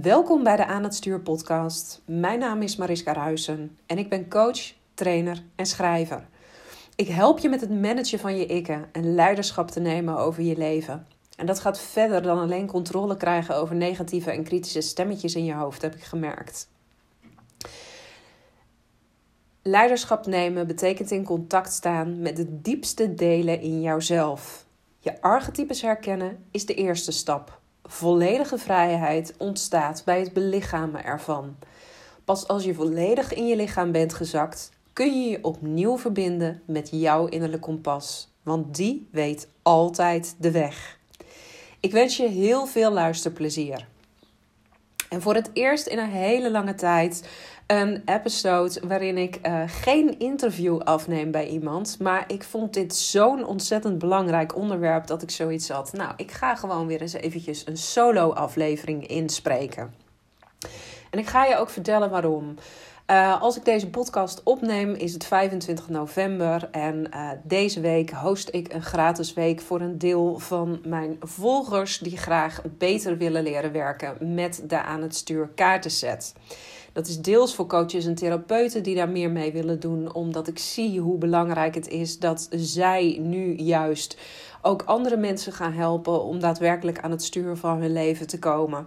Welkom bij de Aan het Stuur podcast. Mijn naam is Mariska Ruisen en ik ben coach, trainer en schrijver. Ik help je met het managen van je ikken en leiderschap te nemen over je leven. En dat gaat verder dan alleen controle krijgen over negatieve en kritische stemmetjes in je hoofd, heb ik gemerkt. Leiderschap nemen betekent in contact staan met de diepste delen in jouzelf. Je archetypes herkennen is de eerste stap. Volledige vrijheid ontstaat bij het belichamen ervan. Pas als je volledig in je lichaam bent gezakt, kun je je opnieuw verbinden met jouw innerlijke kompas, want die weet altijd de weg. Ik wens je heel veel luisterplezier. En voor het eerst in een hele lange tijd een episode waarin ik uh, geen interview afneem bij iemand. Maar ik vond dit zo'n ontzettend belangrijk onderwerp dat ik zoiets had. Nou, ik ga gewoon weer eens eventjes een solo aflevering inspreken. En ik ga je ook vertellen waarom. Uh, als ik deze podcast opneem, is het 25 november. En uh, deze week host ik een gratis week voor een deel van mijn volgers die graag beter willen leren werken met de aan het stuur kaartenset. Dat is deels voor coaches en therapeuten die daar meer mee willen doen, omdat ik zie hoe belangrijk het is dat zij nu juist ook andere mensen gaan helpen om daadwerkelijk aan het stuur van hun leven te komen.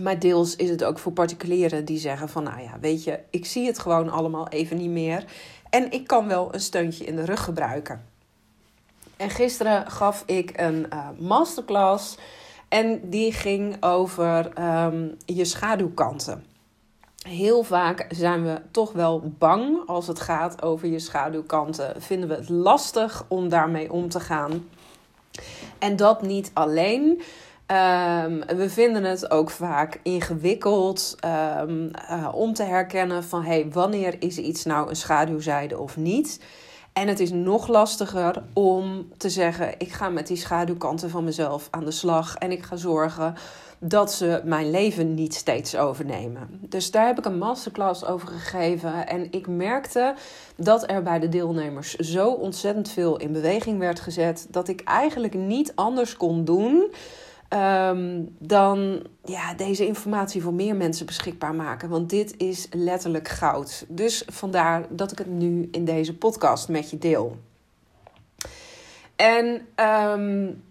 Maar deels is het ook voor particulieren die zeggen van nou ja, weet je, ik zie het gewoon allemaal even niet meer. En ik kan wel een steuntje in de rug gebruiken. En gisteren gaf ik een uh, masterclass en die ging over um, je schaduwkanten. Heel vaak zijn we toch wel bang als het gaat over je schaduwkanten. Vinden we het lastig om daarmee om te gaan. En dat niet alleen. Um, we vinden het ook vaak ingewikkeld um, uh, om te herkennen van hey, wanneer is iets nou een schaduwzijde of niet. En het is nog lastiger om te zeggen: ik ga met die schaduwkanten van mezelf aan de slag en ik ga zorgen dat ze mijn leven niet steeds overnemen. Dus daar heb ik een masterclass over gegeven. En ik merkte dat er bij de deelnemers zo ontzettend veel in beweging werd gezet. Dat ik eigenlijk niet anders kon doen. Um, dan ja, deze informatie voor meer mensen beschikbaar maken. Want dit is letterlijk goud. Dus vandaar dat ik het nu in deze podcast met je deel. En um,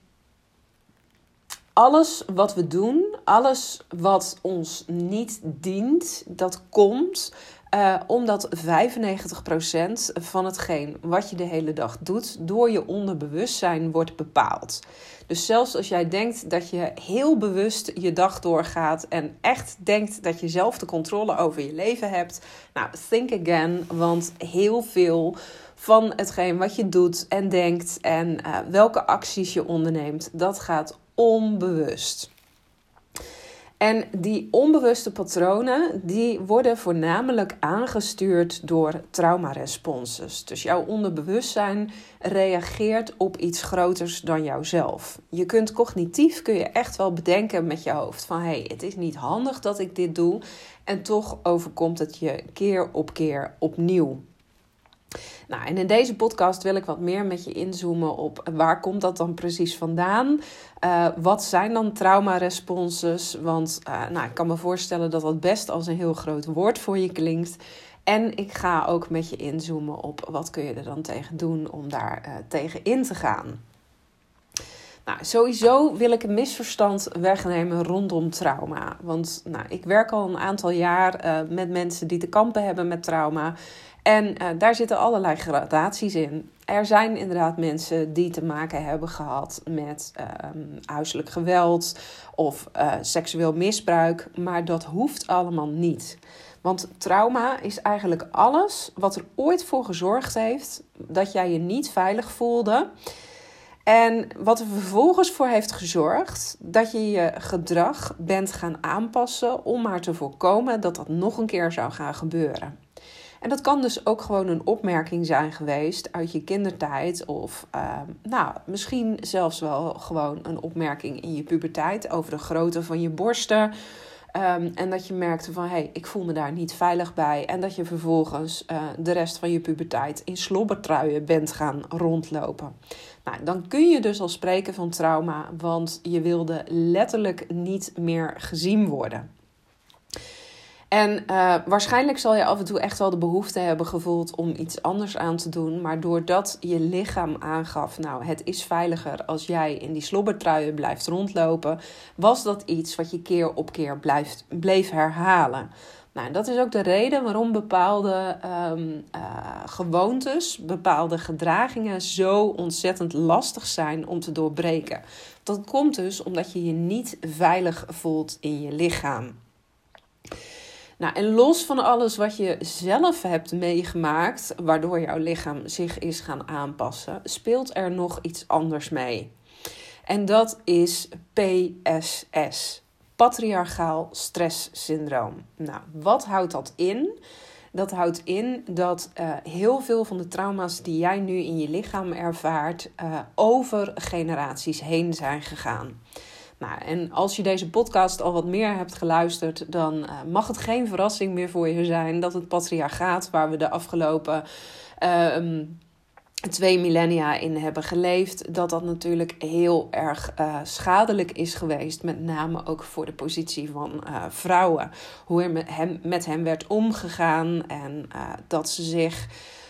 alles wat we doen, alles wat ons niet dient, dat komt uh, omdat 95% van hetgeen wat je de hele dag doet, door je onderbewustzijn wordt bepaald. Dus zelfs als jij denkt dat je heel bewust je dag doorgaat en echt denkt dat je zelf de controle over je leven hebt, nou, think again, want heel veel van hetgeen wat je doet en denkt en uh, welke acties je onderneemt, dat gaat onbewust. En die onbewuste patronen, die worden voornamelijk aangestuurd door traumaresponses. Dus jouw onderbewustzijn reageert op iets groters dan jouzelf. Je kunt cognitief, kun je echt wel bedenken met je hoofd van... hé, hey, het is niet handig dat ik dit doe. En toch overkomt het je keer op keer opnieuw. Nou, en in deze podcast wil ik wat meer met je inzoomen op waar komt dat dan precies vandaan? Uh, wat zijn dan traumaresponses? Want uh, nou, ik kan me voorstellen dat dat best als een heel groot woord voor je klinkt. En ik ga ook met je inzoomen op wat kun je er dan tegen doen om daar uh, tegen in te gaan. Nou, sowieso wil ik een misverstand wegnemen rondom trauma. Want nou, ik werk al een aantal jaar met mensen die te kampen hebben met trauma. En uh, daar zitten allerlei gradaties in. Er zijn inderdaad mensen die te maken hebben gehad met uh, huiselijk geweld of uh, seksueel misbruik, maar dat hoeft allemaal niet. Want trauma is eigenlijk alles wat er ooit voor gezorgd heeft dat jij je niet veilig voelde. En wat er vervolgens voor heeft gezorgd dat je je gedrag bent gaan aanpassen om maar te voorkomen dat dat nog een keer zou gaan gebeuren. En dat kan dus ook gewoon een opmerking zijn geweest uit je kindertijd. Of uh, nou, misschien zelfs wel gewoon een opmerking in je puberteit over de grootte van je borsten. Um, en dat je merkte van hé, hey, ik voel me daar niet veilig bij. En dat je vervolgens uh, de rest van je puberteit in slobbertruien bent gaan rondlopen. Nou, dan kun je dus al spreken van trauma, want je wilde letterlijk niet meer gezien worden. En uh, waarschijnlijk zal je af en toe echt wel de behoefte hebben gevoeld om iets anders aan te doen. Maar doordat je lichaam aangaf, nou het is veiliger als jij in die slobbertruien blijft rondlopen, was dat iets wat je keer op keer blijft, bleef herhalen. Nou, dat is ook de reden waarom bepaalde um, uh, gewoontes, bepaalde gedragingen zo ontzettend lastig zijn om te doorbreken. Dat komt dus omdat je je niet veilig voelt in je lichaam. Nou, en los van alles wat je zelf hebt meegemaakt, waardoor jouw lichaam zich is gaan aanpassen, speelt er nog iets anders mee. En dat is PSS, patriarchaal stresssyndroom. Nou, wat houdt dat in? Dat houdt in dat uh, heel veel van de trauma's die jij nu in je lichaam ervaart, uh, over generaties heen zijn gegaan. Nou, en als je deze podcast al wat meer hebt geluisterd, dan uh, mag het geen verrassing meer voor je zijn dat het patriarchaat, waar we de afgelopen uh, twee millennia in hebben geleefd, dat dat natuurlijk heel erg uh, schadelijk is geweest. Met name ook voor de positie van uh, vrouwen. Hoe er met hem, met hem werd omgegaan en dat ze zich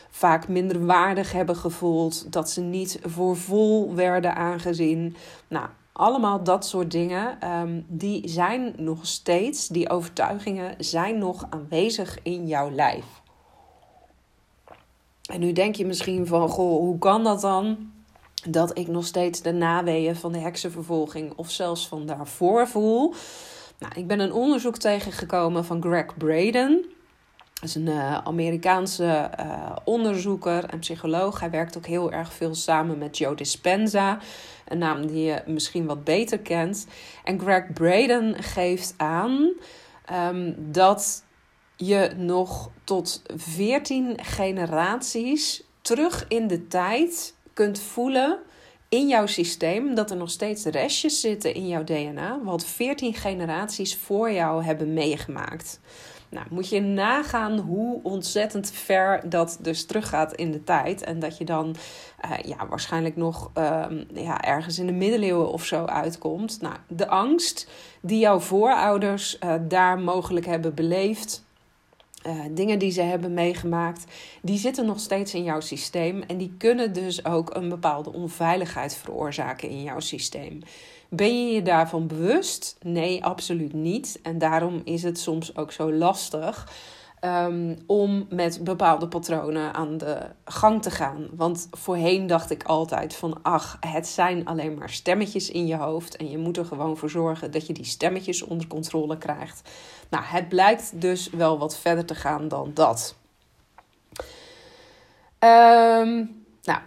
vaak minder waardig hebben gevoeld. Dat ze niet voor vol werden aangezien. Nou, allemaal dat soort dingen, um, die zijn nog steeds, die overtuigingen zijn nog aanwezig in jouw lijf. En nu denk je misschien van, goh, hoe kan dat dan? Dat ik nog steeds de naweeën van de heksenvervolging of zelfs van daarvoor voel. Nou, ik ben een onderzoek tegengekomen van Greg Braden. Dat is een uh, Amerikaanse uh, onderzoeker en psycholoog. Hij werkt ook heel erg veel samen met Joe Dispenza, een naam die je misschien wat beter kent. En Greg Braden geeft aan um, dat je nog tot 14 generaties terug in de tijd kunt voelen in jouw systeem dat er nog steeds restjes zitten in jouw DNA, wat 14 generaties voor jou hebben meegemaakt. Nou, moet je nagaan hoe ontzettend ver dat dus teruggaat in de tijd. En dat je dan uh, ja, waarschijnlijk nog uh, ja, ergens in de middeleeuwen of zo uitkomt. Nou, de angst die jouw voorouders uh, daar mogelijk hebben beleefd. Uh, dingen die ze hebben meegemaakt, die zitten nog steeds in jouw systeem. En die kunnen dus ook een bepaalde onveiligheid veroorzaken in jouw systeem. Ben je je daarvan bewust? Nee, absoluut niet. En daarom is het soms ook zo lastig um, om met bepaalde patronen aan de gang te gaan. Want voorheen dacht ik altijd van, ach, het zijn alleen maar stemmetjes in je hoofd. En je moet er gewoon voor zorgen dat je die stemmetjes onder controle krijgt. Nou, het blijkt dus wel wat verder te gaan dan dat. Um, nou,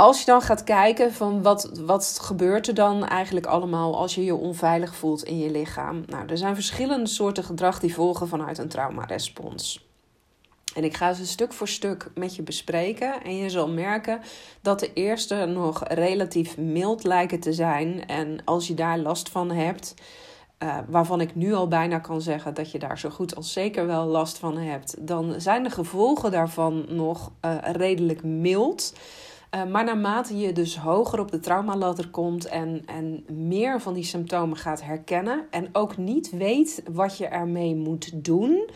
als je dan gaat kijken van wat, wat gebeurt er dan eigenlijk allemaal als je je onveilig voelt in je lichaam. Nou, er zijn verschillende soorten gedrag die volgen vanuit een traumarespons. En ik ga ze stuk voor stuk met je bespreken. En je zal merken dat de eerste nog relatief mild lijken te zijn. En als je daar last van hebt, uh, waarvan ik nu al bijna kan zeggen dat je daar zo goed als zeker wel last van hebt, dan zijn de gevolgen daarvan nog uh, redelijk mild. Uh, maar naarmate je dus hoger op de traumaladder komt en, en meer van die symptomen gaat herkennen en ook niet weet wat je ermee moet doen,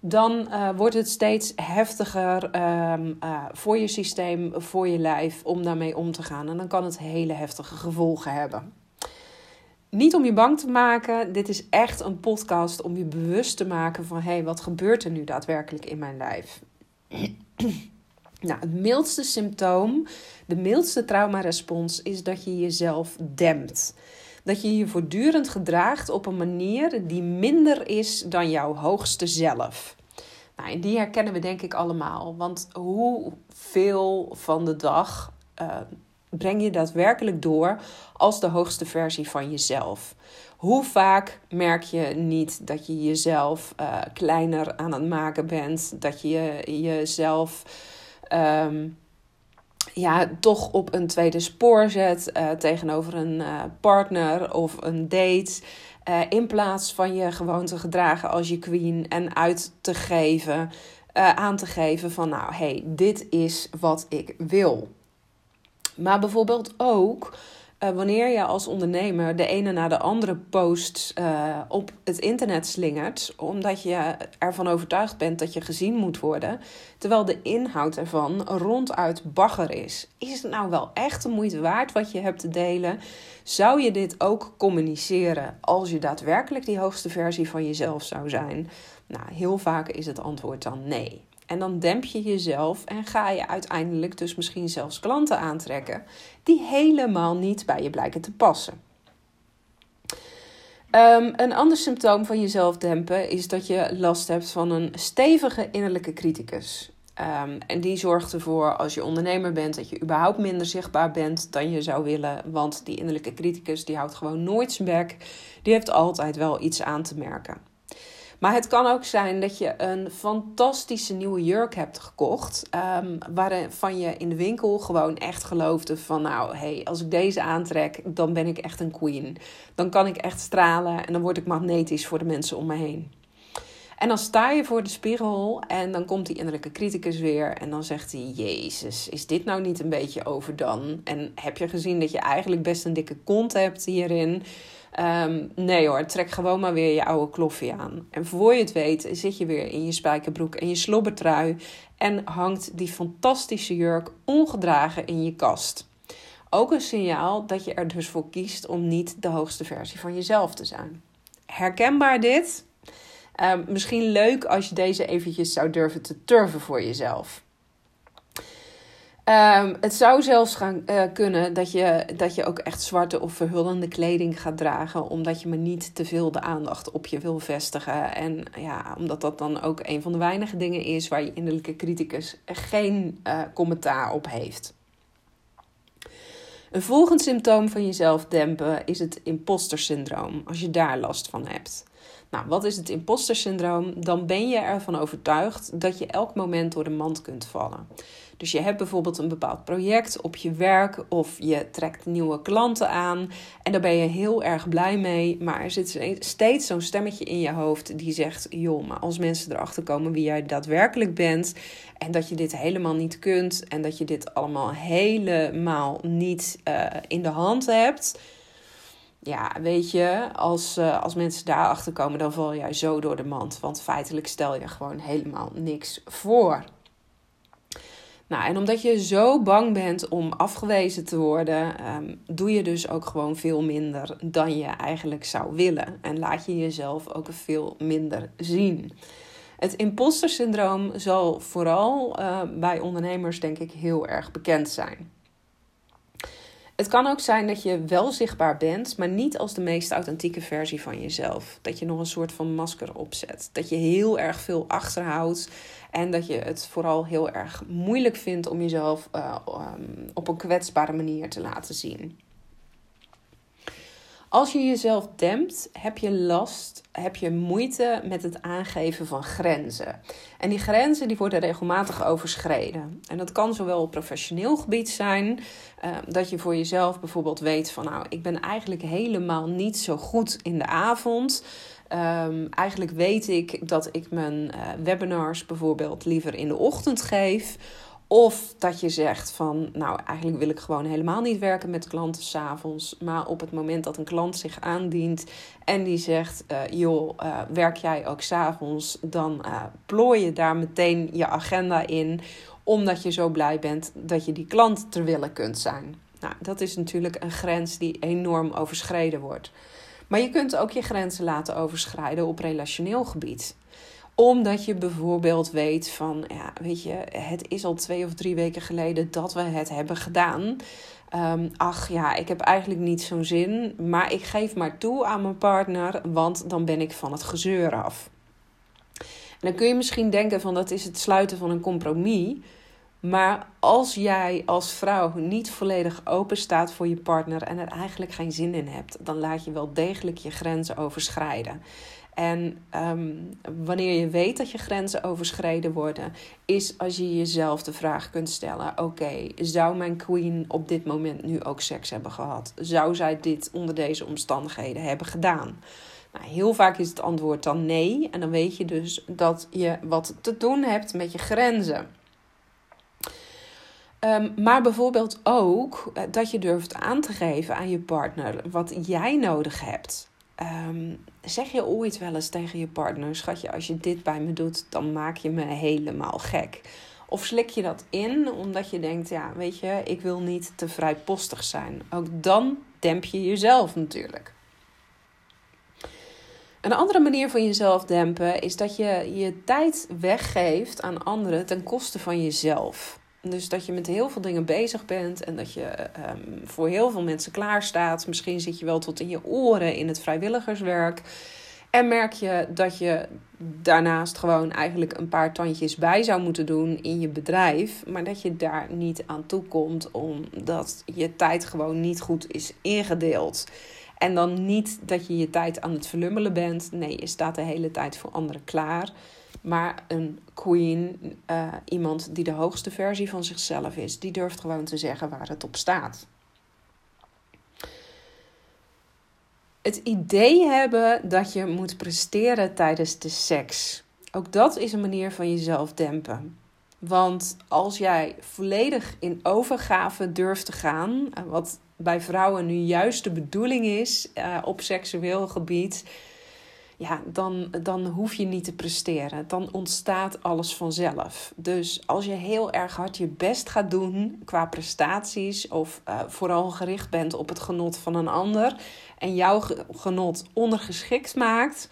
dan uh, wordt het steeds heftiger um, uh, voor je systeem, voor je lijf om daarmee om te gaan. En dan kan het hele heftige gevolgen hebben. Niet om je bang te maken, dit is echt een podcast om je bewust te maken van hé, hey, wat gebeurt er nu daadwerkelijk in mijn lijf? Nou, het mildste symptoom, de mildste traumarespons, is dat je jezelf dempt. Dat je je voortdurend gedraagt op een manier die minder is dan jouw hoogste zelf. Nou, en die herkennen we denk ik allemaal. Want hoeveel van de dag uh, breng je daadwerkelijk door als de hoogste versie van jezelf? Hoe vaak merk je niet dat je jezelf uh, kleiner aan het maken bent? Dat je jezelf um, ja, toch op een tweede spoor zet uh, tegenover een uh, partner of een date. Uh, in plaats van je gewoon te gedragen als je queen en uit te geven, aan te geven van nou hey, dit is wat ik wil. Maar bijvoorbeeld ook uh, wanneer je als ondernemer de ene na de andere post uh, op het internet slingert, omdat je ervan overtuigd bent dat je gezien moet worden, terwijl de inhoud ervan ronduit bagger is. Is het nou wel echt de moeite waard wat je hebt te delen? Zou je dit ook communiceren als je daadwerkelijk die hoogste versie van jezelf zou zijn? Nou, heel vaak is het antwoord dan nee. En dan demp je jezelf en ga je uiteindelijk dus misschien zelfs klanten aantrekken die helemaal niet bij je blijken te passen. Um, een ander symptoom van jezelf dempen is dat je last hebt van een stevige innerlijke criticus. Um, en die zorgt ervoor als je ondernemer bent dat je überhaupt minder zichtbaar bent dan je zou willen. Want die innerlijke criticus die houdt gewoon nooit zijn bek. Die heeft altijd wel iets aan te merken. Maar het kan ook zijn dat je een fantastische nieuwe jurk hebt gekocht. Um, waarvan je in de winkel gewoon echt geloofde van nou, hey, als ik deze aantrek, dan ben ik echt een queen. Dan kan ik echt stralen en dan word ik magnetisch voor de mensen om me heen. En dan sta je voor de spiegel en dan komt die innerlijke criticus weer en dan zegt hij: Jezus, is dit nou niet een beetje overdan? En heb je gezien dat je eigenlijk best een dikke kont hebt hierin? Um, nee hoor, trek gewoon maar weer je oude kloffie aan. En voor je het weet zit je weer in je spijkerbroek en je slobbertrui en hangt die fantastische jurk ongedragen in je kast. Ook een signaal dat je er dus voor kiest om niet de hoogste versie van jezelf te zijn. Herkenbaar dit? Um, misschien leuk als je deze eventjes zou durven te turven voor jezelf. Um, het zou zelfs gaan uh, kunnen dat je, dat je ook echt zwarte of verhullende kleding gaat dragen, omdat je maar niet te veel de aandacht op je wil vestigen. En ja, omdat dat dan ook een van de weinige dingen is waar je innerlijke criticus geen uh, commentaar op heeft. Een volgend symptoom van jezelf dempen is het imposter syndroom, als je daar last van hebt. Nou, wat is het imposter syndroom? Dan ben je ervan overtuigd dat je elk moment door de mand kunt vallen. Dus je hebt bijvoorbeeld een bepaald project op je werk of je trekt nieuwe klanten aan en daar ben je heel erg blij mee. Maar er zit steeds zo'n stemmetje in je hoofd die zegt: joh, maar als mensen erachter komen wie jij daadwerkelijk bent en dat je dit helemaal niet kunt en dat je dit allemaal helemaal niet uh, in de hand hebt ja, weet je, als, uh, als mensen daarachter komen, dan val jij zo door de mand. Want feitelijk stel je gewoon helemaal niks voor. Nou, en omdat je zo bang bent om afgewezen te worden, um, doe je dus ook gewoon veel minder dan je eigenlijk zou willen. En laat je jezelf ook veel minder zien. Het imposter syndroom zal vooral uh, bij ondernemers, denk ik, heel erg bekend zijn. Het kan ook zijn dat je wel zichtbaar bent, maar niet als de meest authentieke versie van jezelf. Dat je nog een soort van masker opzet. Dat je heel erg veel achterhoudt en dat je het vooral heel erg moeilijk vindt om jezelf um, op een kwetsbare manier te laten zien. Als je jezelf dempt, heb je last, heb je moeite met het aangeven van grenzen. En die grenzen die worden regelmatig overschreden. En dat kan zowel op professioneel gebied zijn, uh, dat je voor jezelf bijvoorbeeld weet van nou, ik ben eigenlijk helemaal niet zo goed in de avond. Um, eigenlijk weet ik dat ik mijn uh, webinars bijvoorbeeld liever in de ochtend geef. Of dat je zegt van, nou eigenlijk wil ik gewoon helemaal niet werken met klanten s'avonds. Maar op het moment dat een klant zich aandient en die zegt, uh, joh, uh, werk jij ook s'avonds? Dan uh, plooi je daar meteen je agenda in. Omdat je zo blij bent dat je die klant ter wille kunt zijn. Nou, dat is natuurlijk een grens die enorm overschreden wordt. Maar je kunt ook je grenzen laten overschrijden op relationeel gebied omdat je bijvoorbeeld weet van, ja, weet je, het is al twee of drie weken geleden dat we het hebben gedaan. Um, ach ja, ik heb eigenlijk niet zo'n zin, maar ik geef maar toe aan mijn partner, want dan ben ik van het gezeur af. En dan kun je misschien denken van dat is het sluiten van een compromis. Maar als jij als vrouw niet volledig open staat voor je partner en er eigenlijk geen zin in hebt, dan laat je wel degelijk je grenzen overschrijden. En um, wanneer je weet dat je grenzen overschreden worden, is als je jezelf de vraag kunt stellen: oké, zou mijn queen op dit moment nu ook seks hebben gehad? Zou zij dit onder deze omstandigheden hebben gedaan? Nou, heel vaak is het antwoord dan nee. En dan weet je dus dat je wat te doen hebt met je grenzen. Ehm, maar bijvoorbeeld ook eh, dat je durft aan te geven aan je partner wat jij nodig hebt. Ehm, zeg je ooit wel eens tegen je partner: Schatje, als je dit bij me doet, dan maak je me helemaal gek. Of slik je dat in omdat je denkt: Ja, weet je, ik wil niet te vrijpostig zijn. Ook dan demp je jezelf natuurlijk. Een andere manier van jezelf dempen is dat je je tijd weggeeft aan anderen ten koste van jezelf. Dus dat je met heel veel dingen bezig bent en dat je ehm, voor heel veel mensen klaar staat. Misschien zit je wel tot in je oren in het vrijwilligerswerk. En merk je dat je daarnaast gewoon eigenlijk een paar tandjes bij zou moeten doen in je bedrijf. Maar dat je daar niet aan toe komt omdat je tijd gewoon niet goed is ingedeeld. En dan niet dat je je tijd aan het verlummelen bent. Nee, je staat de hele tijd voor anderen klaar. Maar een queen, uh, iemand die de hoogste versie van zichzelf is, die durft gewoon te zeggen waar het op staat. Het idee hebben dat je moet presteren tijdens de seks. Ook dat is een manier van jezelf dempen. Want als jij volledig in overgave durft te gaan, wat bij vrouwen nu juist de bedoeling is uh, op seksueel gebied, ja, dan, dan hoef je niet te presteren. Dan ontstaat alles vanzelf. Dus als je heel erg hard je best gaat doen qua prestaties, of uh, vooral gericht bent op het genot van een ander en jouw genot ondergeschikt maakt,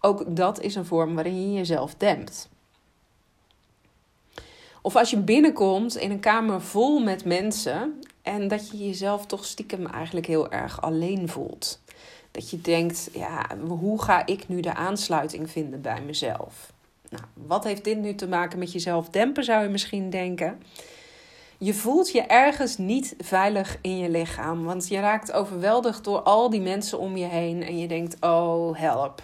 ook dat is een vorm waarin je jezelf dempt. Of als je binnenkomt in een kamer vol met mensen en dat je jezelf toch stiekem eigenlijk heel erg alleen voelt. Dat je denkt, ja, hoe ga ik nu de aansluiting vinden bij mezelf? Nou, wat heeft dit nu te maken met jezelf dempen, zou je misschien denken? Je voelt je ergens niet veilig in je lichaam, want je raakt overweldigd door al die mensen om je heen en je denkt, oh help.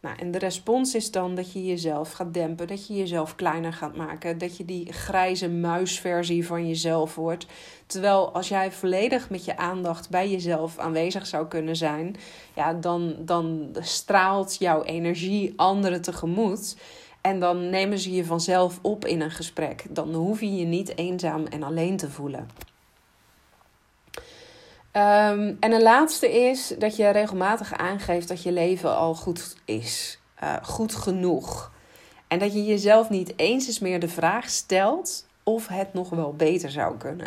Nou, en de respons is dan dat je jezelf gaat dempen, dat je jezelf kleiner gaat maken, dat je die grijze muisversie van jezelf wordt. Terwijl als jij volledig met je aandacht bij jezelf aanwezig zou kunnen zijn, ja, dan, dan straalt jouw energie anderen tegemoet. En dan nemen ze je vanzelf op in een gesprek. Dan hoef je je niet eenzaam en alleen te voelen. Um, en een laatste is dat je regelmatig aangeeft dat je leven al goed is. Uh, goed genoeg. En dat je jezelf niet eens eens meer de vraag stelt of het nog wel beter zou kunnen.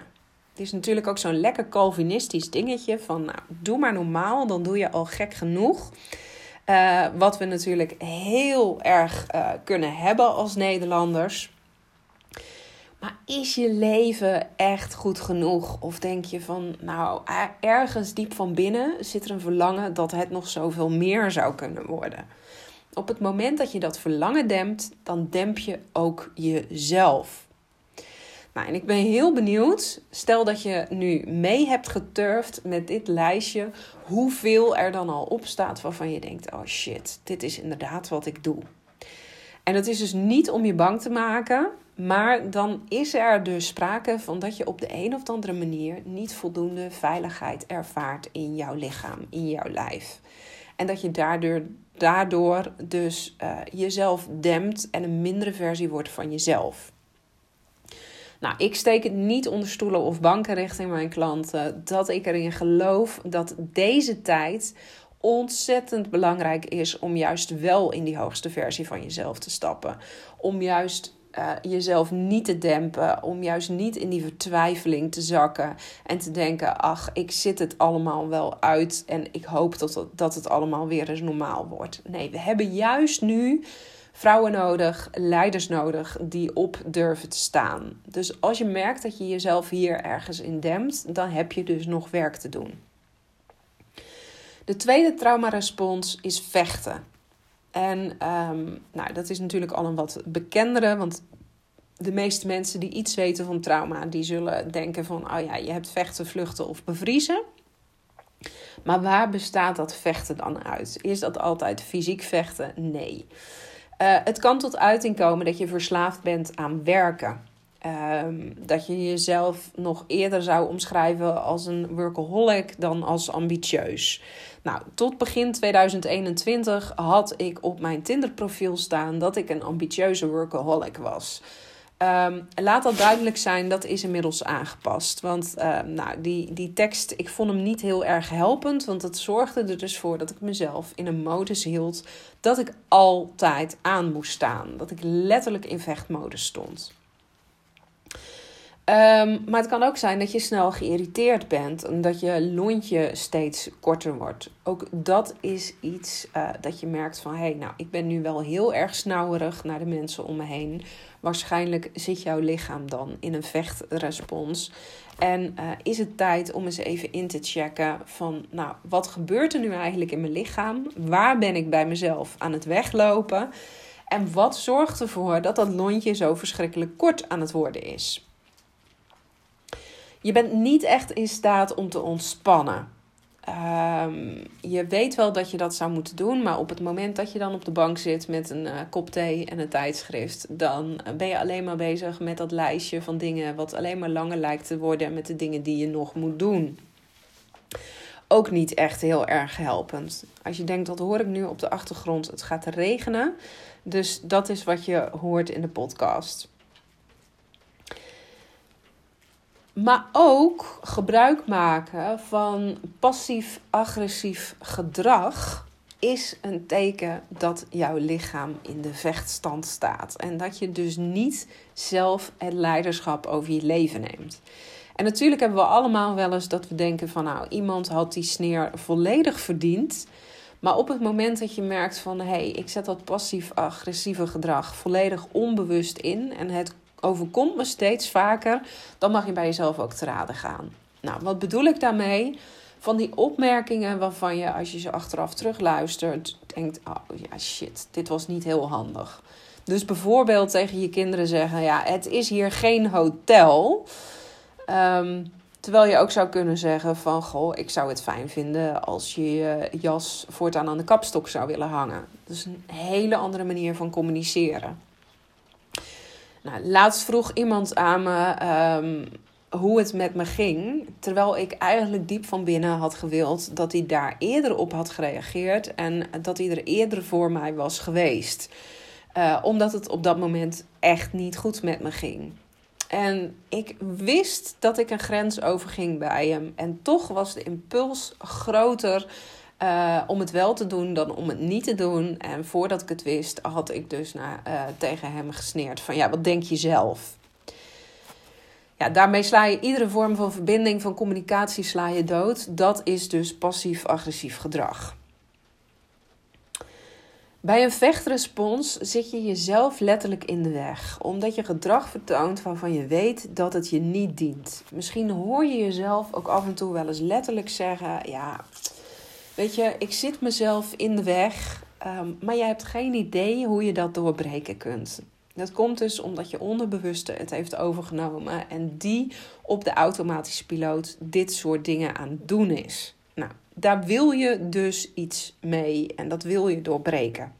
Het is natuurlijk ook zo'n lekker Calvinistisch dingetje van nou, doe maar normaal, dan doe je al gek genoeg. Uh, wat we natuurlijk heel erg uh, kunnen hebben als Nederlanders. Maar is je leven echt goed genoeg? Of denk je van, nou, ergens diep van binnen zit er een verlangen dat het nog zoveel meer zou kunnen worden? Op het moment dat je dat verlangen dempt, dan demp je ook jezelf. Nou, en ik ben heel benieuwd, stel dat je nu mee hebt geturfd met dit lijstje, hoeveel er dan al op staat waarvan je denkt: oh shit, dit is inderdaad wat ik doe. En dat is dus niet om je bang te maken, maar dan is er dus sprake van dat je op de een of andere manier niet voldoende veiligheid ervaart in jouw lichaam, in jouw lijf. En dat je daardoor, daardoor dus uh, jezelf dempt en een mindere versie wordt van jezelf. Nou, ik steek het niet onder stoelen of banken richting mijn klanten dat ik erin geloof dat deze tijd ontzettend belangrijk is om juist wel in die hoogste versie van jezelf te stappen. Om juist uh, jezelf niet te dempen, om juist niet in die vertwijfeling te zakken en te denken: ach, ik zit het allemaal wel uit en ik hoop dat het, dat het allemaal weer eens normaal wordt. Nee, we hebben juist nu vrouwen nodig, leiders nodig die op durven te staan. Dus als je merkt dat je jezelf hier ergens in dempt, dan heb je dus nog werk te doen. De tweede traumarespons is vechten. En ehm, nou, dat is natuurlijk al een wat bekendere, want de meeste mensen die iets weten van trauma, die zullen denken van, oh ja, je hebt vechten, vluchten of bevriezen. Maar waar bestaat dat vechten dan uit? Is dat altijd fysiek vechten? Nee. Uh, het kan tot uiting komen dat je verslaafd bent aan werken. Um, dat je jezelf nog eerder zou omschrijven als een workaholic dan als ambitieus. Nou, tot begin 2021 had ik op mijn Tinder-profiel staan dat ik een ambitieuze workaholic was. Um, laat dat duidelijk zijn, dat is inmiddels aangepast. Want uh, nou, die, die tekst, ik vond hem niet heel erg helpend. Want het zorgde er dus voor dat ik mezelf in een modus hield dat ik altijd aan moest staan. Dat ik letterlijk in vechtmodus stond. Um, maar het kan ook zijn dat je snel geïrriteerd bent en dat je lontje steeds korter wordt. Ook dat is iets uh, dat je merkt van hé, hey, nou ik ben nu wel heel erg snauwerig naar de mensen om me heen. Waarschijnlijk zit jouw lichaam dan in een vechtrespons. En uh, is het tijd om eens even in te checken van, nou, wat gebeurt er nu eigenlijk in mijn lichaam? Waar ben ik bij mezelf aan het weglopen? En wat zorgt ervoor dat dat lontje zo verschrikkelijk kort aan het worden is? Je bent niet echt in staat om te ontspannen. Um, je weet wel dat je dat zou moeten doen, maar op het moment dat je dan op de bank zit met een uh, kop thee en een tijdschrift, dan ben je alleen maar bezig met dat lijstje van dingen wat alleen maar langer lijkt te worden met de dingen die je nog moet doen. Ook niet echt heel erg helpend. Als je denkt, dat hoor ik nu op de achtergrond, het gaat regenen. Dus dat is wat je hoort in de podcast. Maar ook gebruik maken van passief-agressief gedrag is een teken dat jouw lichaam in de vechtstand staat. En dat je dus niet zelf het leiderschap over je leven neemt. En natuurlijk hebben we allemaal wel eens dat we denken van nou, iemand had die sneer volledig verdiend. Maar op het moment dat je merkt van hé, hey, ik zet dat passief-agressieve gedrag volledig onbewust in en het overkomt me steeds vaker, dan mag je bij jezelf ook te raden gaan. Nou, wat bedoel ik daarmee? Van die opmerkingen waarvan je, als je ze achteraf terugluistert, denkt: oh ja, shit, dit was niet heel handig. Dus bijvoorbeeld tegen je kinderen zeggen: ja, het is hier geen hotel. Um, terwijl je ook zou kunnen zeggen: van goh, ik zou het fijn vinden als je je jas voortaan aan de kapstok zou willen hangen. Dat is een hele andere manier van communiceren. Nou, laatst vroeg iemand aan me ehm, hoe het met me ging. Terwijl ik eigenlijk diep van binnen had gewild dat hij daar eerder op had gereageerd. En dat hij er eerder voor mij was geweest. Uh, omdat het op dat moment echt niet goed met me ging. En ik wist dat ik een grens overging bij hem. En toch was de impuls groter uh, om het wel te doen dan om het niet te doen. En voordat ik het wist, had ik dus naar, uh, tegen hem gesneerd van ja, wat denk je zelf? Ja, daarmee sla je iedere vorm van verbinding, van communicatie sla je dood. Dat is dus passief-agressief gedrag. Bij een vechtrespons zit je jezelf letterlijk in de weg, omdat je gedrag vertoont waarvan je weet dat het je niet dient. Misschien hoor je jezelf ook af en toe wel eens letterlijk zeggen: Ja, Weet je, ik zit mezelf in de weg, um, maar je hebt geen idee hoe je dat doorbreken kunt. Dat komt dus omdat je onderbewuste het heeft overgenomen en die op de automatische piloot dit soort dingen aan het doen is. Nou, daar wil je dus iets mee en dat wil je doorbreken.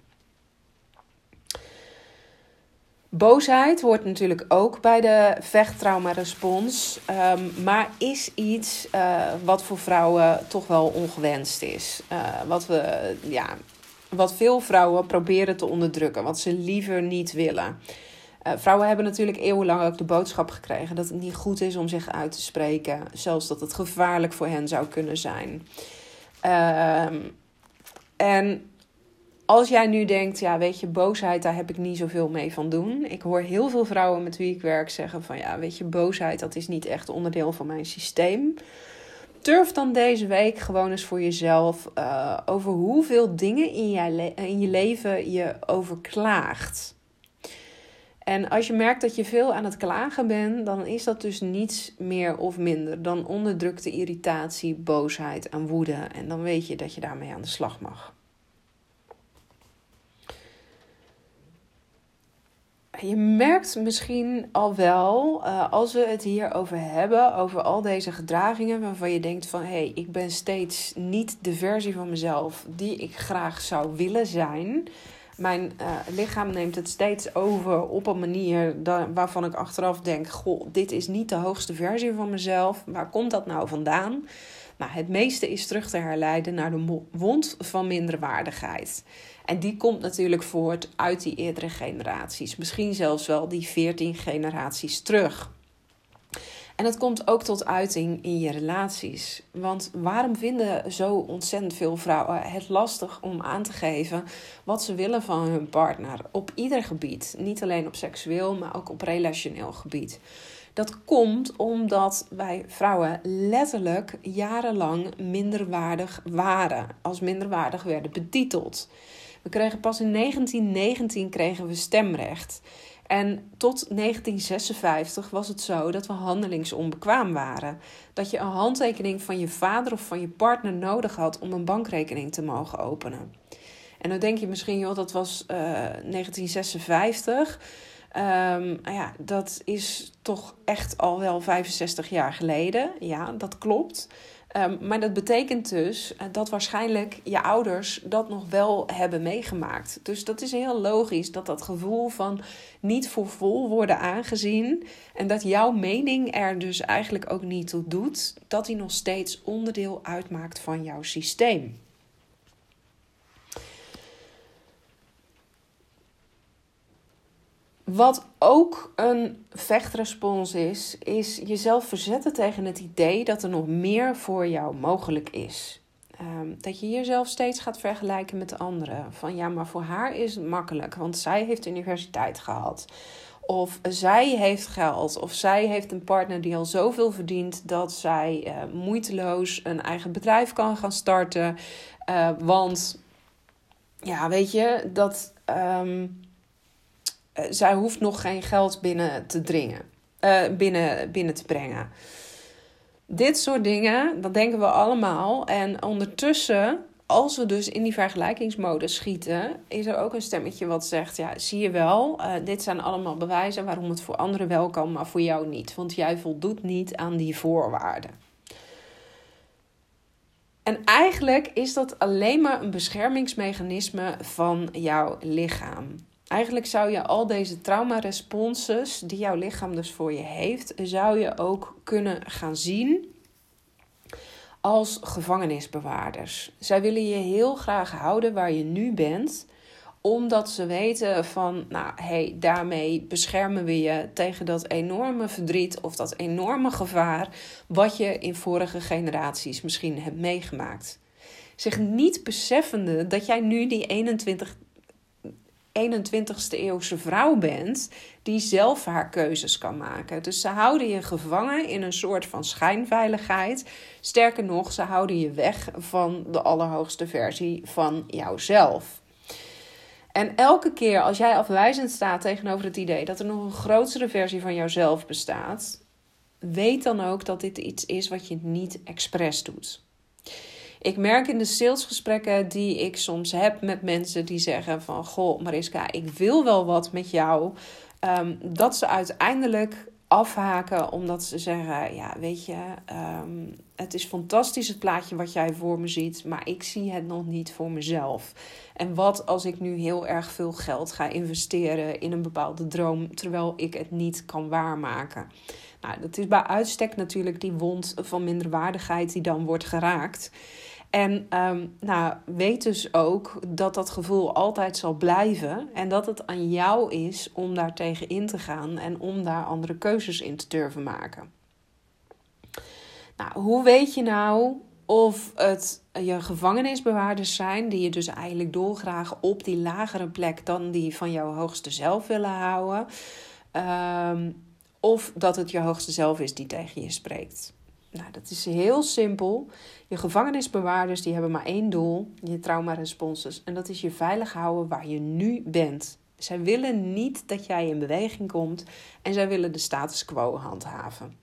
Boosheid hoort natuurlijk ook bij de vechttrauma-respons, um, maar is iets uh, wat voor vrouwen toch wel ongewenst is. Uh, wat, we, ja, wat veel vrouwen proberen te onderdrukken, wat ze liever niet willen. Uh, vrouwen hebben natuurlijk eeuwenlang ook de boodschap gekregen dat het niet goed is om zich uit te spreken, zelfs dat het gevaarlijk voor hen zou kunnen zijn. Ehm, en als jij nu denkt, ja, weet je, boosheid, daar heb ik niet zoveel mee van doen. Ik hoor heel veel vrouwen met wie ik werk zeggen van, ja, weet je, boosheid, dat is niet echt onderdeel van mijn systeem. Durf dan deze week gewoon eens voor jezelf uh, over hoeveel dingen in, in je leven je overklaagt. En als je merkt dat je veel aan het klagen bent, dan is dat dus niets meer of minder dan onderdrukte irritatie, boosheid en woede. En dan weet je dat je daarmee aan de slag mag. Je merkt misschien al wel, uh, als we het hier over hebben, over al deze gedragingen waarvan je denkt van hé, hey, ik ben steeds niet de versie van mezelf die ik graag zou willen zijn. Mijn uh, lichaam neemt het steeds over op een manier waarvan ik achteraf denk: Goh, dit is niet de hoogste versie van mezelf. Waar komt dat nou vandaan? Nou, het meeste is terug te herleiden naar de wond van minderwaardigheid. En die komt natuurlijk voort uit die eerdere generaties. Misschien zelfs wel die 14 generaties terug. En het komt ook tot uiting in je relaties. Want waarom vinden zo ontzettend veel vrouwen het lastig om aan te geven wat ze willen van hun partner op ieder gebied? Niet alleen op seksueel, maar ook op relationeel gebied. Dat komt omdat wij vrouwen letterlijk jarenlang minderwaardig waren, als minderwaardig werden betiteld. We kregen pas in 1919 kregen we stemrecht. En tot 1956 was het zo dat we handelingsonbekwaam waren. Dat je een handtekening van je vader of van je partner nodig had om een bankrekening te mogen openen. En dan denk je misschien, joh, dat was uh, 1956. Um, ja, dat is toch echt al wel 65 jaar geleden. Ja, dat klopt. Um, maar dat betekent dus uh, dat waarschijnlijk je ouders dat nog wel hebben meegemaakt. Dus dat is heel logisch dat dat gevoel van niet voor vol worden aangezien en dat jouw mening er dus eigenlijk ook niet toe doet, dat die nog steeds onderdeel uitmaakt van jouw systeem. Wat ook een vechtrespons is, is jezelf verzetten tegen het idee dat er nog meer voor jou mogelijk is. Um, dat je jezelf steeds gaat vergelijken met de anderen. Van ja, maar voor haar is het makkelijk, want zij heeft universiteit gehad. Of zij heeft geld. Of zij heeft een partner die al zoveel verdient dat zij uh, moeiteloos een eigen bedrijf kan gaan starten. Uh, want ja, weet je, dat. Um, uh, zij hoeft nog geen geld binnen te dringen, uh, binnen, binnen te brengen. Dit soort dingen, dat denken we allemaal. En ondertussen, als we dus in die vergelijkingsmodus schieten, is er ook een stemmetje wat zegt: Ja, zie je wel, uh, dit zijn allemaal bewijzen waarom het voor anderen wel kan, maar voor jou niet. Want jij voldoet niet aan die voorwaarden. En eigenlijk is dat alleen maar een beschermingsmechanisme van jouw lichaam. Eigenlijk zou je al deze traumaresponses die jouw lichaam dus voor je heeft, zou je ook kunnen gaan zien als gevangenisbewaarders. Zij willen je heel graag houden waar je nu bent, omdat ze weten van, nou hé, hey, daarmee beschermen we je tegen dat enorme verdriet of dat enorme gevaar wat je in vorige generaties misschien hebt meegemaakt. Zich niet beseffende dat jij nu die 21 21ste eeuwse vrouw bent die zelf haar keuzes kan maken. Dus ze houden je gevangen in een soort van schijnveiligheid. Sterker nog, ze houden je weg van de allerhoogste versie van jouzelf. En elke keer als jij afwijzend staat tegenover het idee dat er nog een grotere versie van jouzelf bestaat, weet dan ook dat dit iets is wat je niet expres doet. Ik merk in de salesgesprekken die ik soms heb met mensen die zeggen van... Goh Mariska, ik wil wel wat met jou. Um, dat ze uiteindelijk afhaken omdat ze zeggen: Ja, weet je, um, het is fantastisch het plaatje wat jij voor me ziet, maar ik zie het nog niet voor mezelf. En wat als ik nu heel erg veel geld ga investeren in een bepaalde droom, terwijl ik het niet kan waarmaken? Nou, dat is bij uitstek natuurlijk die wond van minderwaardigheid die dan wordt geraakt. En um, nou, weet dus ook dat dat gevoel altijd zal blijven. En dat het aan jou is om daar tegen in te gaan en om daar andere keuzes in te durven maken. Nou, hoe weet je nou of het je gevangenisbewaarders zijn, die je dus eigenlijk dolgraag op die lagere plek dan die van jouw hoogste zelf willen houden? Um, of dat het je hoogste zelf is die tegen je spreekt. Nou, dat is heel simpel. Je gevangenisbewaarders die hebben maar één doel, je traumaresponses. En dat is je veilig houden waar je nu bent. Zij willen niet dat jij in beweging komt en zij willen de status quo handhaven.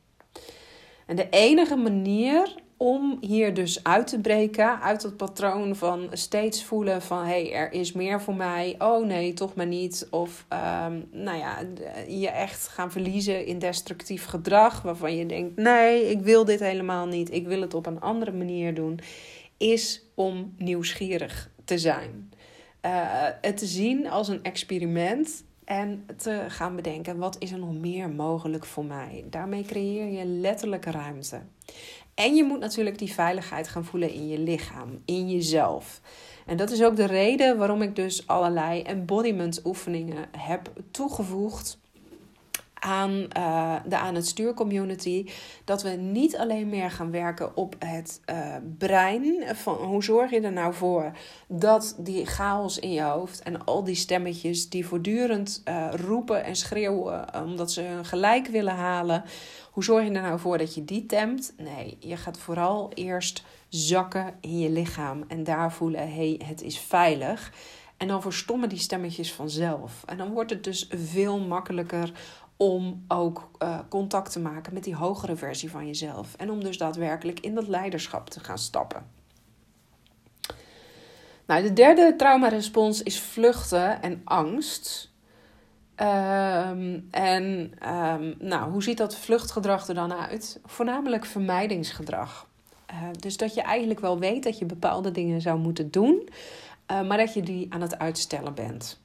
En de enige manier om hier dus uit te breken, uit het patroon van steeds voelen van hé, hey, er is meer voor mij, oh nee, toch maar niet. Of um, nou ja, je echt gaan verliezen in destructief gedrag, waarvan je denkt, nee, ik wil dit helemaal niet, ik wil het op een andere manier doen, is om nieuwsgierig te zijn. Uh, het te zien als een experiment en te gaan bedenken, wat is er nog meer mogelijk voor mij? Daarmee creëer je letterlijk ruimte. En je moet natuurlijk die veiligheid gaan voelen in je lichaam, in jezelf. En dat is ook de reden waarom ik dus allerlei embodiment oefeningen heb toegevoegd aan uh, de aan het stuur community. Dat we niet alleen meer gaan werken op het uh, brein. Van hoe zorg je er nou voor dat die chaos in je hoofd en al die stemmetjes die voortdurend uh, roepen en schreeuwen omdat ze hun gelijk willen halen. Hoe zorg je er nou voor dat je die temt? Nee, je gaat vooral eerst zakken in je lichaam en daar voelen: hey, het is veilig. En dan verstommen die stemmetjes vanzelf. En dan wordt het dus veel makkelijker om ook uh, contact te maken met die hogere versie van jezelf. En om dus daadwerkelijk in dat leiderschap te gaan stappen. Nou, de derde traumarespons is vluchten en angst. Um, en um, nou, hoe ziet dat vluchtgedrag er dan uit? Voornamelijk vermijdingsgedrag. Uh, dus dat je eigenlijk wel weet dat je bepaalde dingen zou moeten doen, uh, maar dat je die aan het uitstellen bent.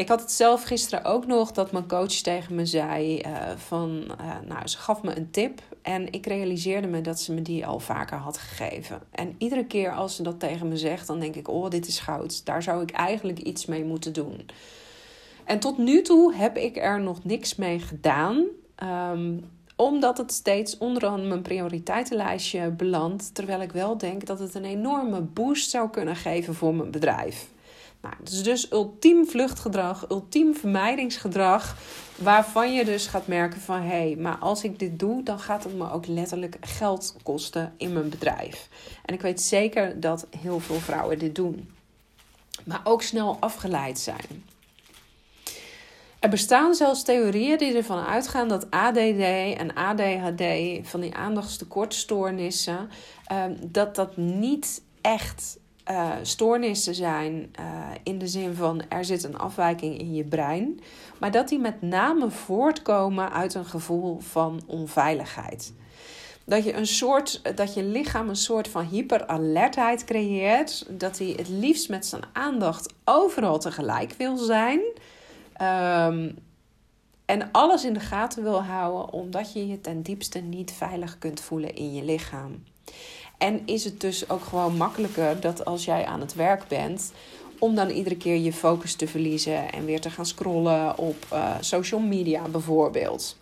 Ik had het zelf gisteren ook nog dat mijn coach tegen me zei uh, van, uh, nou, ze gaf me een tip en ik realiseerde me dat ze me die al vaker had gegeven. En iedere keer als ze dat tegen me zegt, dan denk ik, oh, dit is goud. Daar zou ik eigenlijk iets mee moeten doen. En tot nu toe heb ik er nog niks mee gedaan. Um, omdat het steeds onderaan mijn prioriteitenlijstje belandt. Terwijl ik wel denk dat het een enorme boost zou kunnen geven voor mijn bedrijf. Nou, het is dus ultiem vluchtgedrag, ultiem vermijdingsgedrag, waarvan je dus gaat merken van hé, hey, maar als ik dit doe, dan gaat het me ook letterlijk geld kosten in mijn bedrijf. En ik weet zeker dat heel veel vrouwen dit doen, maar ook snel afgeleid zijn. Er bestaan zelfs theorieën die ervan uitgaan dat ADD en ADHD, van die aandachtstekortstoornissen, ehm, dat dat niet echt uh, stoornissen zijn uh, in de zin van er zit een afwijking in je brein, maar dat die met name voortkomen uit een gevoel van onveiligheid. Dat je, een soort, dat je lichaam een soort van hyperalertheid creëert. Dat hij het liefst met zijn aandacht overal tegelijk wil zijn. Um, en alles in de gaten wil houden, omdat je je ten diepste niet veilig kunt voelen in je lichaam. En is het dus ook gewoon makkelijker dat als jij aan het werk bent, om dan iedere keer je focus te verliezen en weer te gaan scrollen op uh, social media bijvoorbeeld.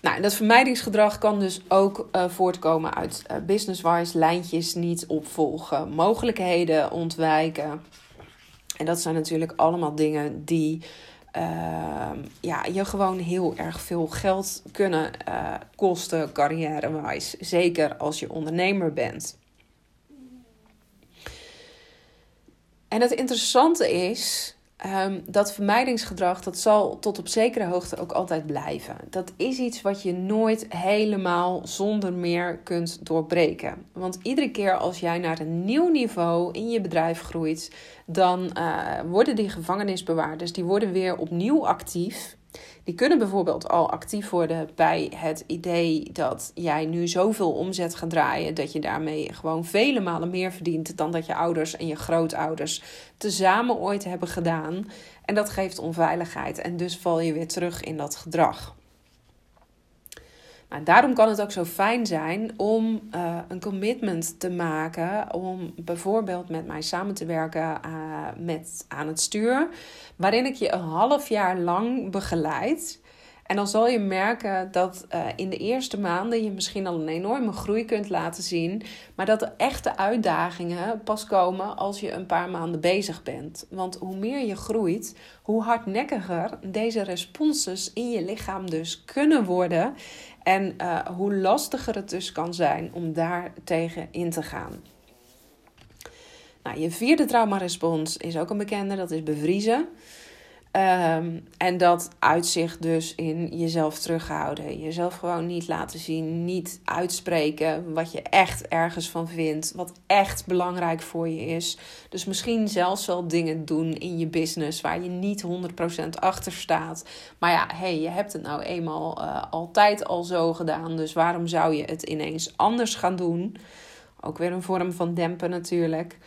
Nou, dat vermijdingsgedrag kan dus ook uh, voortkomen uit uh, business-wise lijntjes niet opvolgen, mogelijkheden ontwijken. En dat zijn natuurlijk allemaal dingen die uh, ja, je gewoon heel erg veel geld kunnen uh, kosten, carrière-wise. Zeker als je ondernemer bent. En het interessante is Um, dat vermijdingsgedrag, dat zal tot op zekere hoogte ook altijd blijven. Dat is iets wat je nooit helemaal zonder meer kunt doorbreken. Want iedere keer als jij naar een nieuw niveau in je bedrijf groeit, dan uh, worden die gevangenisbewaarders, die worden weer opnieuw actief. Die kunnen bijvoorbeeld al actief worden bij het idee dat jij nu zoveel omzet gaat draaien dat je daarmee gewoon vele malen meer verdient dan dat je ouders en je grootouders tezamen ooit hebben gedaan. En dat geeft onveiligheid en dus val je weer terug in dat gedrag. Nou, daarom kan het ook zo fijn zijn om uh, een commitment te maken. Om bijvoorbeeld met mij samen te werken uh, met aan het stuur. Waarin ik je een half jaar lang begeleid. En dan zal je merken dat uh, in de eerste maanden je misschien al een enorme groei kunt laten zien. Maar dat de echte uitdagingen pas komen als je een paar maanden bezig bent. Want hoe meer je groeit, hoe hardnekkiger deze responses in je lichaam dus kunnen worden. En uh, hoe lastiger het dus kan zijn om daar tegen in te gaan. Nou, je vierde traumarespons is ook een bekende, dat is bevriezen. Um, en dat uitzicht dus in jezelf terughouden. Jezelf gewoon niet laten zien, niet uitspreken wat je echt ergens van vindt, wat echt belangrijk voor je is. Dus misschien zelfs wel dingen doen in je business waar je niet 100% achter staat. Maar ja, hey, je hebt het nou eenmaal uh, altijd al zo gedaan, dus waarom zou je het ineens anders gaan doen? Ook weer een vorm van dempen natuurlijk.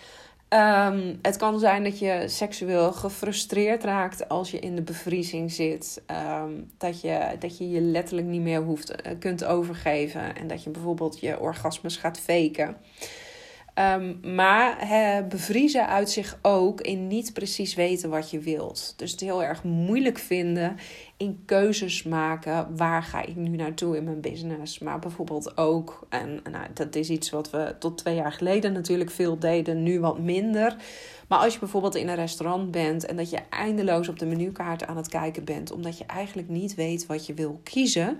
Ehm, het kan zijn dat je seksueel gefrustreerd raakt als je in de bevriezing zit. Ehm, dat, je, dat je je letterlijk niet meer hoeft, uh, kunt overgeven. En dat je bijvoorbeeld je orgasmes gaat faken. Um, maar bevriezen uit zich ook in niet precies weten wat je wilt. Dus het heel erg moeilijk vinden in keuzes maken. Waar ga ik nu naartoe in mijn business? Maar bijvoorbeeld ook, en nou, dat is iets wat we tot twee jaar geleden natuurlijk veel deden, nu wat minder. Maar als je bijvoorbeeld in een restaurant bent en dat je eindeloos op de menukaart aan het kijken bent, omdat je eigenlijk niet weet wat je wil kiezen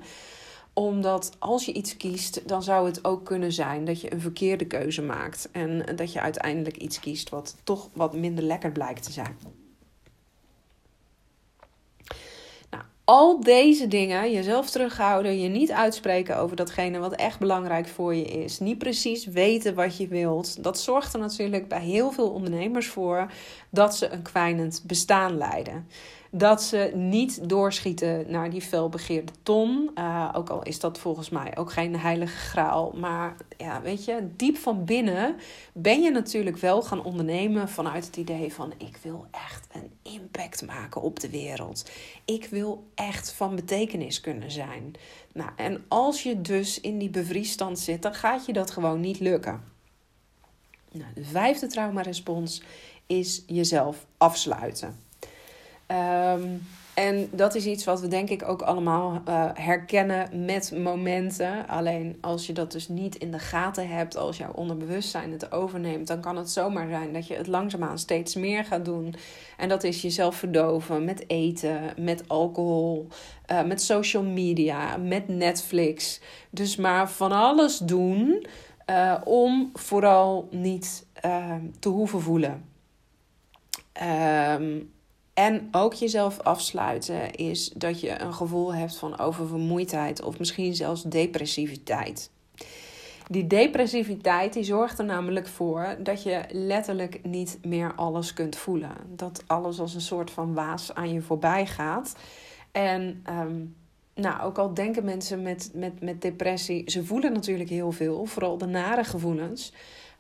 omdat als je iets kiest, dan zou het ook kunnen zijn dat je een verkeerde keuze maakt. En dat je uiteindelijk iets kiest wat toch wat minder lekker blijkt te zijn. Nou, al deze dingen, jezelf terughouden, je niet uitspreken over datgene wat echt belangrijk voor je is, niet precies weten wat je wilt, dat zorgt er natuurlijk bij heel veel ondernemers voor dat ze een kwijnend bestaan leiden dat ze niet doorschieten naar die felbegeerde ton. Uh, ook al is dat volgens mij ook geen heilige graal. Maar ja, weet je, diep van binnen ben je natuurlijk wel gaan ondernemen vanuit het idee van ik wil echt een impact maken op de wereld. Ik wil echt van betekenis kunnen zijn. Nou, en als je dus in die bevriesstand zit, dan gaat je dat gewoon niet lukken. Nou, de vijfde traumarespons is jezelf afsluiten. Um, en dat is iets wat we denk ik ook allemaal uh, herkennen met momenten. Alleen als je dat dus niet in de gaten hebt, als jouw onderbewustzijn het overneemt, dan kan het zomaar zijn dat je het langzaamaan steeds meer gaat doen. En dat is jezelf verdoven met eten, met alcohol, uh, met social media, met Netflix. Dus maar van alles doen uh, om vooral niet te hoeven voelen. Um, en ook jezelf afsluiten is dat je een gevoel hebt van oververmoeidheid of misschien zelfs depressiviteit. Die depressiviteit die zorgt er namelijk voor dat je letterlijk niet meer alles kunt voelen. Dat alles als een soort van waas aan je voorbij gaat. En um, nou, ook al denken mensen met, met, met depressie, ze voelen natuurlijk heel veel, vooral de nare gevoelens.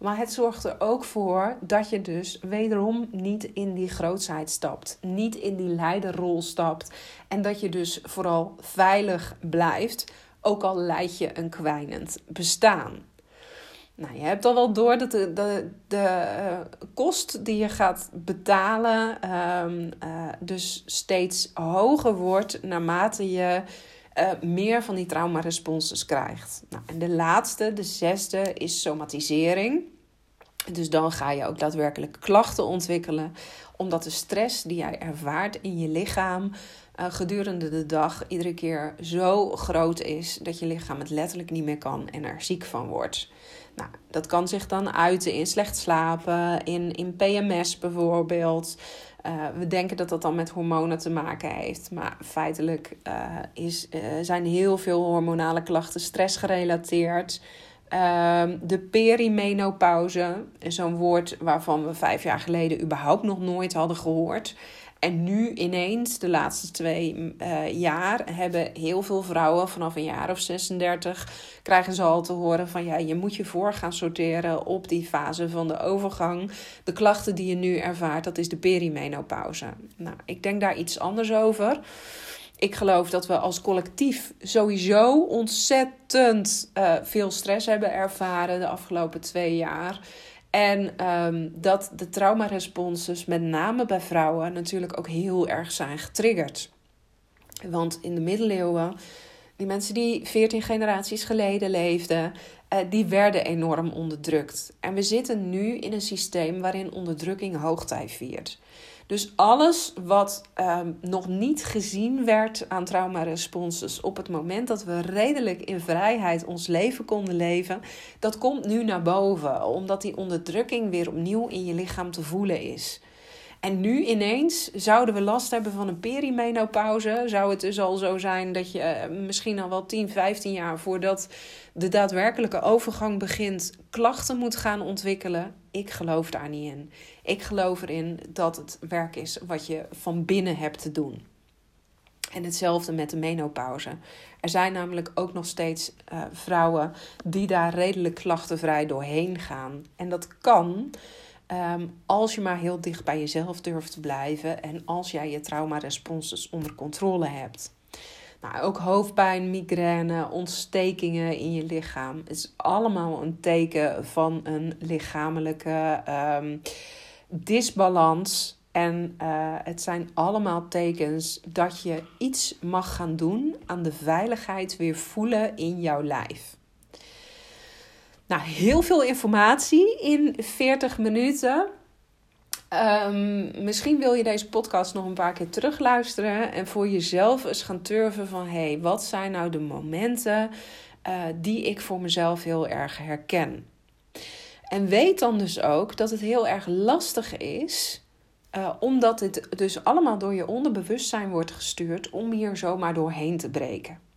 Maar het zorgt er ook voor dat je dus wederom niet in die grootsheid stapt. Niet in die leiderrol stapt. En dat je dus vooral veilig blijft. Ook al leid je een kwijnend bestaan. Nou, je hebt al wel door dat de, de, de uh, kost die je gaat betalen um, uh, dus steeds hoger wordt naarmate je uh, meer van die traumaresponses krijgt. Nou, en de laatste, de zesde, is somatisering. Dus dan ga je ook daadwerkelijk klachten ontwikkelen, omdat de stress die jij ervaart in je lichaam uh, gedurende de dag iedere keer zo groot is dat je lichaam het letterlijk niet meer kan en er ziek van wordt. Nou, dat kan zich dan uiten in slecht slapen, in, in PMS bijvoorbeeld. Uh, we denken dat dat dan met hormonen te maken heeft. Maar feitelijk uh, is, zijn heel veel hormonale klachten stressgerelateerd. Um, de perimenopauze, zo'n woord waarvan we vijf jaar geleden überhaupt nog nooit hadden gehoord. En nu ineens, de laatste twee uh, jaar, hebben heel veel vrouwen vanaf een jaar of 36, krijgen ze al te horen van ja, je moet je voor gaan sorteren op die fase van de overgang. De klachten die je nu ervaart, dat is de perimenopauze. Nou, ik denk daar iets anders over ik geloof dat we als collectief sowieso ontzettend uh, veel stress hebben ervaren de afgelopen twee jaar. En um, dat de traumaresponses, met name bij vrouwen, natuurlijk ook heel erg zijn getriggerd. Want in de middeleeuwen, die mensen die 14 generaties geleden leefden, uh, die werden enorm onderdrukt. En we zitten nu in een systeem waarin onderdrukking hoogtij viert. Dus alles wat um, nog niet gezien werd aan traumaresponses op het moment dat we redelijk in vrijheid ons leven konden leven, dat komt nu naar boven, omdat die onderdrukking weer opnieuw in je lichaam te voelen is. En nu ineens zouden we last hebben van een perimenopauze. Zou het dus al zo zijn dat je eh, misschien al wel 10, 15 jaar voordat de daadwerkelijke overgang begint, klachten moet gaan ontwikkelen? Ik geloof daar niet in. Ik geloof erin dat het werk is wat je van binnen hebt te doen. En hetzelfde met de menopauze. Er zijn namelijk ook nog steeds uh, vrouwen die daar redelijk klachtenvrij doorheen gaan. En dat kan Ehm, als je maar heel dicht bij jezelf durft te blijven en als jij je traumaresponses onder controle hebt. Nou, ook hoofdpijn, migraine, ontstekingen in je lichaam. Is allemaal een teken van een lichamelijke um, disbalans. En uh, het zijn allemaal tekens dat je iets mag gaan doen aan de veiligheid weer voelen in jouw lijf. Nou, heel veel informatie in 40 minuten. Um, misschien wil je deze podcast nog een paar keer terugluisteren en voor jezelf eens gaan turven van hé, hey, wat zijn nou de momenten uh, die ik voor mezelf heel erg herken. En weet dan dus ook dat het heel erg lastig is, uh, omdat dit dus allemaal door je onderbewustzijn wordt gestuurd om hier zomaar doorheen te breken.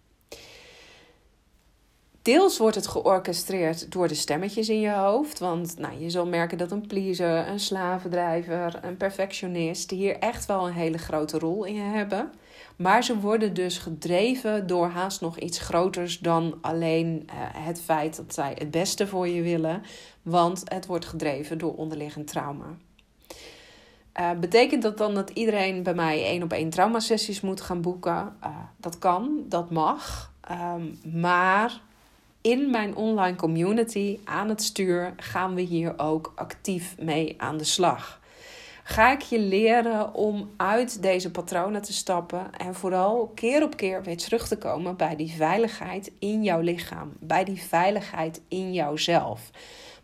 Deels wordt het georchestreerd door de stemmetjes in je hoofd. Want nou, je zal merken dat een pleaser, een slavendrijver, een perfectionist hier echt wel een hele grote rol in hebben. Maar ze worden dus gedreven door haast nog iets groters dan alleen uh, het feit dat zij het beste voor je willen. Want het wordt gedreven door onderliggend trauma. Uh, betekent dat dan dat iedereen bij mij één op één traumasessies moet gaan boeken? Uh, dat kan, dat mag. Um, maar in mijn online community aan het stuur gaan we hier ook actief mee aan de slag. Ga ik je leren om uit deze patronen te stappen en vooral keer op keer weer terug te komen bij die veiligheid in jouw lichaam, bij die veiligheid in jouzelf.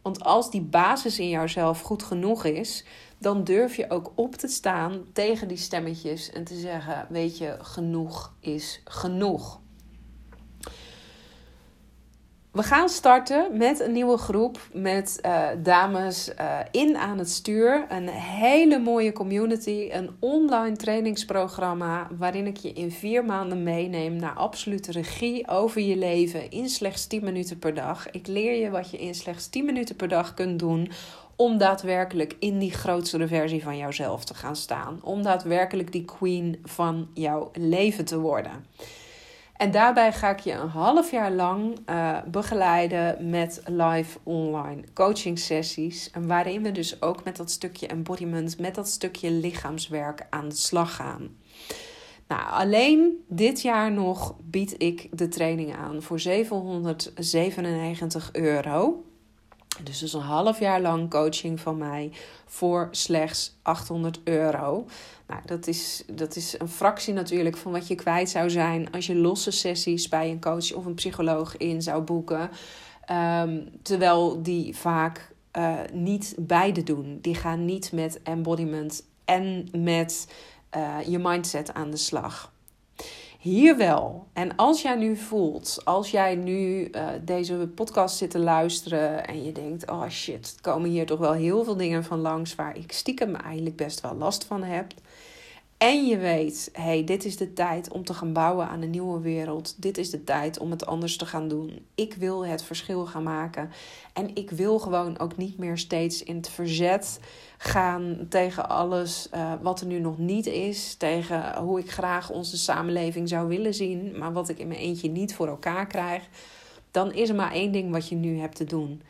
Want als die basis in jouzelf goed genoeg is, dan durf je ook op te staan tegen die stemmetjes en te zeggen: Weet je, genoeg is genoeg. We gaan starten met een nieuwe groep met uh, dames uh, in aan het stuur. Een hele mooie community, een online trainingsprogramma waarin ik je in vier maanden meeneem naar absolute regie over je leven in slechts 10 minuten per dag. Ik leer je wat je in slechts 10 minuten per dag kunt doen om daadwerkelijk in die grootste versie van jouzelf te gaan staan. Om daadwerkelijk die queen van jouw leven te worden. En daarbij ga ik je een half jaar lang uh, begeleiden met live online coaching sessies. Waarin we dus ook met dat stukje embodiment, met dat stukje lichaamswerk aan de slag gaan. Nou, alleen dit jaar nog bied ik de training aan voor 797 euro. Dus is een half jaar lang coaching van mij voor slechts 800 euro. Nou, dat is, dat is een fractie natuurlijk van wat je kwijt zou zijn als je losse sessies bij een coach of een psycholoog in zou boeken. Um, terwijl die vaak uh, niet beide doen. Die gaan niet met embodiment en met uh, je mindset aan de slag. Hier wel. En als jij nu voelt, als jij nu uh, deze podcast zit te luisteren en je denkt: oh shit, komen hier toch wel heel veel dingen van langs waar ik stiekem eigenlijk best wel last van heb. En je weet, hey, dit is de tijd om te gaan bouwen aan een nieuwe wereld. Dit is de tijd om het anders te gaan doen. Ik wil het verschil gaan maken. En ik wil gewoon ook niet meer steeds in het verzet gaan tegen alles uh, wat er nu nog niet is. Tegen hoe ik graag onze samenleving zou willen zien, maar wat ik in mijn eentje niet voor elkaar krijg. Dan is er maar één ding wat je nu hebt te doen.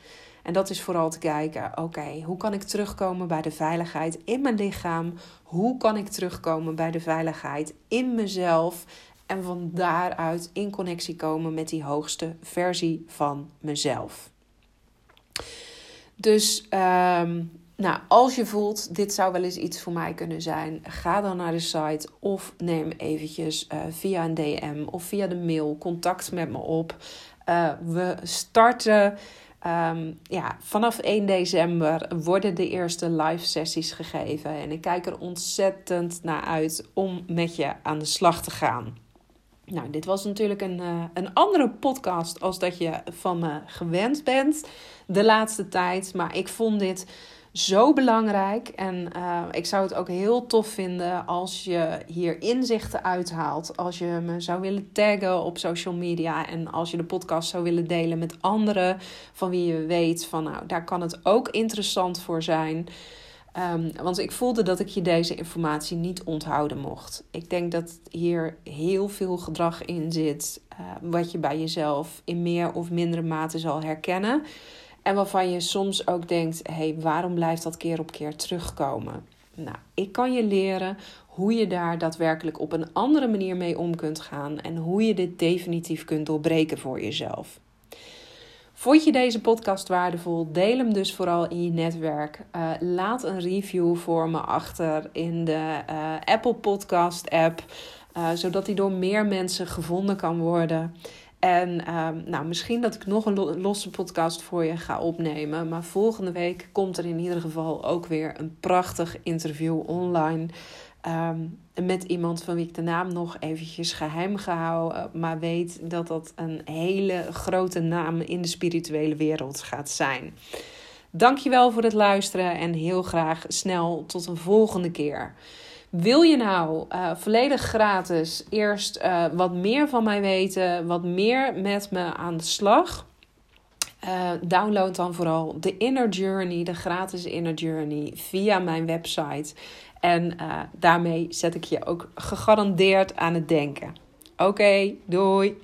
En dat is vooral te kijken: oké, hoe kan ik terugkomen bij de veiligheid in mijn lichaam? Hoe kan ik terugkomen bij de veiligheid in mezelf? En van daaruit in connectie komen met die hoogste versie van mezelf. Dus um, nou, als je voelt, dit zou wel eens iets voor mij kunnen zijn, ga dan naar de site of neem eventjes uh, via een DM of via de mail contact met me op. Uh, we starten um, ja, vanaf 1 december worden de eerste live sessies gegeven. En ik kijk er ontzettend naar uit om met je aan de slag te gaan. Nou, dit was natuurlijk een, uh, een andere podcast als dat je van me gewend bent de laatste tijd. Maar ik vond dit zo belangrijk. En uh, ik zou het ook heel tof vinden als je hier inzichten uithaalt. Als je me zou willen taggen op social media. En als je de podcast zou willen delen met anderen. Van wie je weet van nou, daar kan het ook interessant voor zijn. Um, want ik voelde dat ik je deze informatie niet onthouden mocht. Ik denk dat hier heel veel gedrag in zit. Uh, wat je bij jezelf in meer of mindere mate zal herkennen. En waarvan je soms ook denkt: hé, hey, waarom blijft dat keer op keer terugkomen? Nou, ik kan je leren hoe je daar daadwerkelijk op een andere manier mee om kunt gaan en hoe je dit definitief kunt doorbreken voor jezelf. Vond je deze podcast waardevol? Deel hem dus vooral in je netwerk. Uh, laat een review voor me achter in de uh, Apple Podcast app, uh, zodat die door meer mensen gevonden kan worden. En ehm, nou, misschien dat ik nog een losse podcast voor je ga opnemen. Maar volgende week komt er in ieder geval ook weer een prachtig interview online. Um, met iemand van wie ik de naam nog eventjes geheim gehouden, maar weet dat dat een hele grote naam in de spirituele wereld gaat zijn. Dankjewel voor het luisteren en heel graag snel tot een volgende keer. Wil je nou uh, volledig gratis eerst uh, wat meer van mij weten, wat meer met me aan de slag? Uh, download dan vooral de Inner Journey, de gratis Inner Journey, via mijn website. En daarmee zet ik je ook gegarandeerd aan het denken. Oké, doei!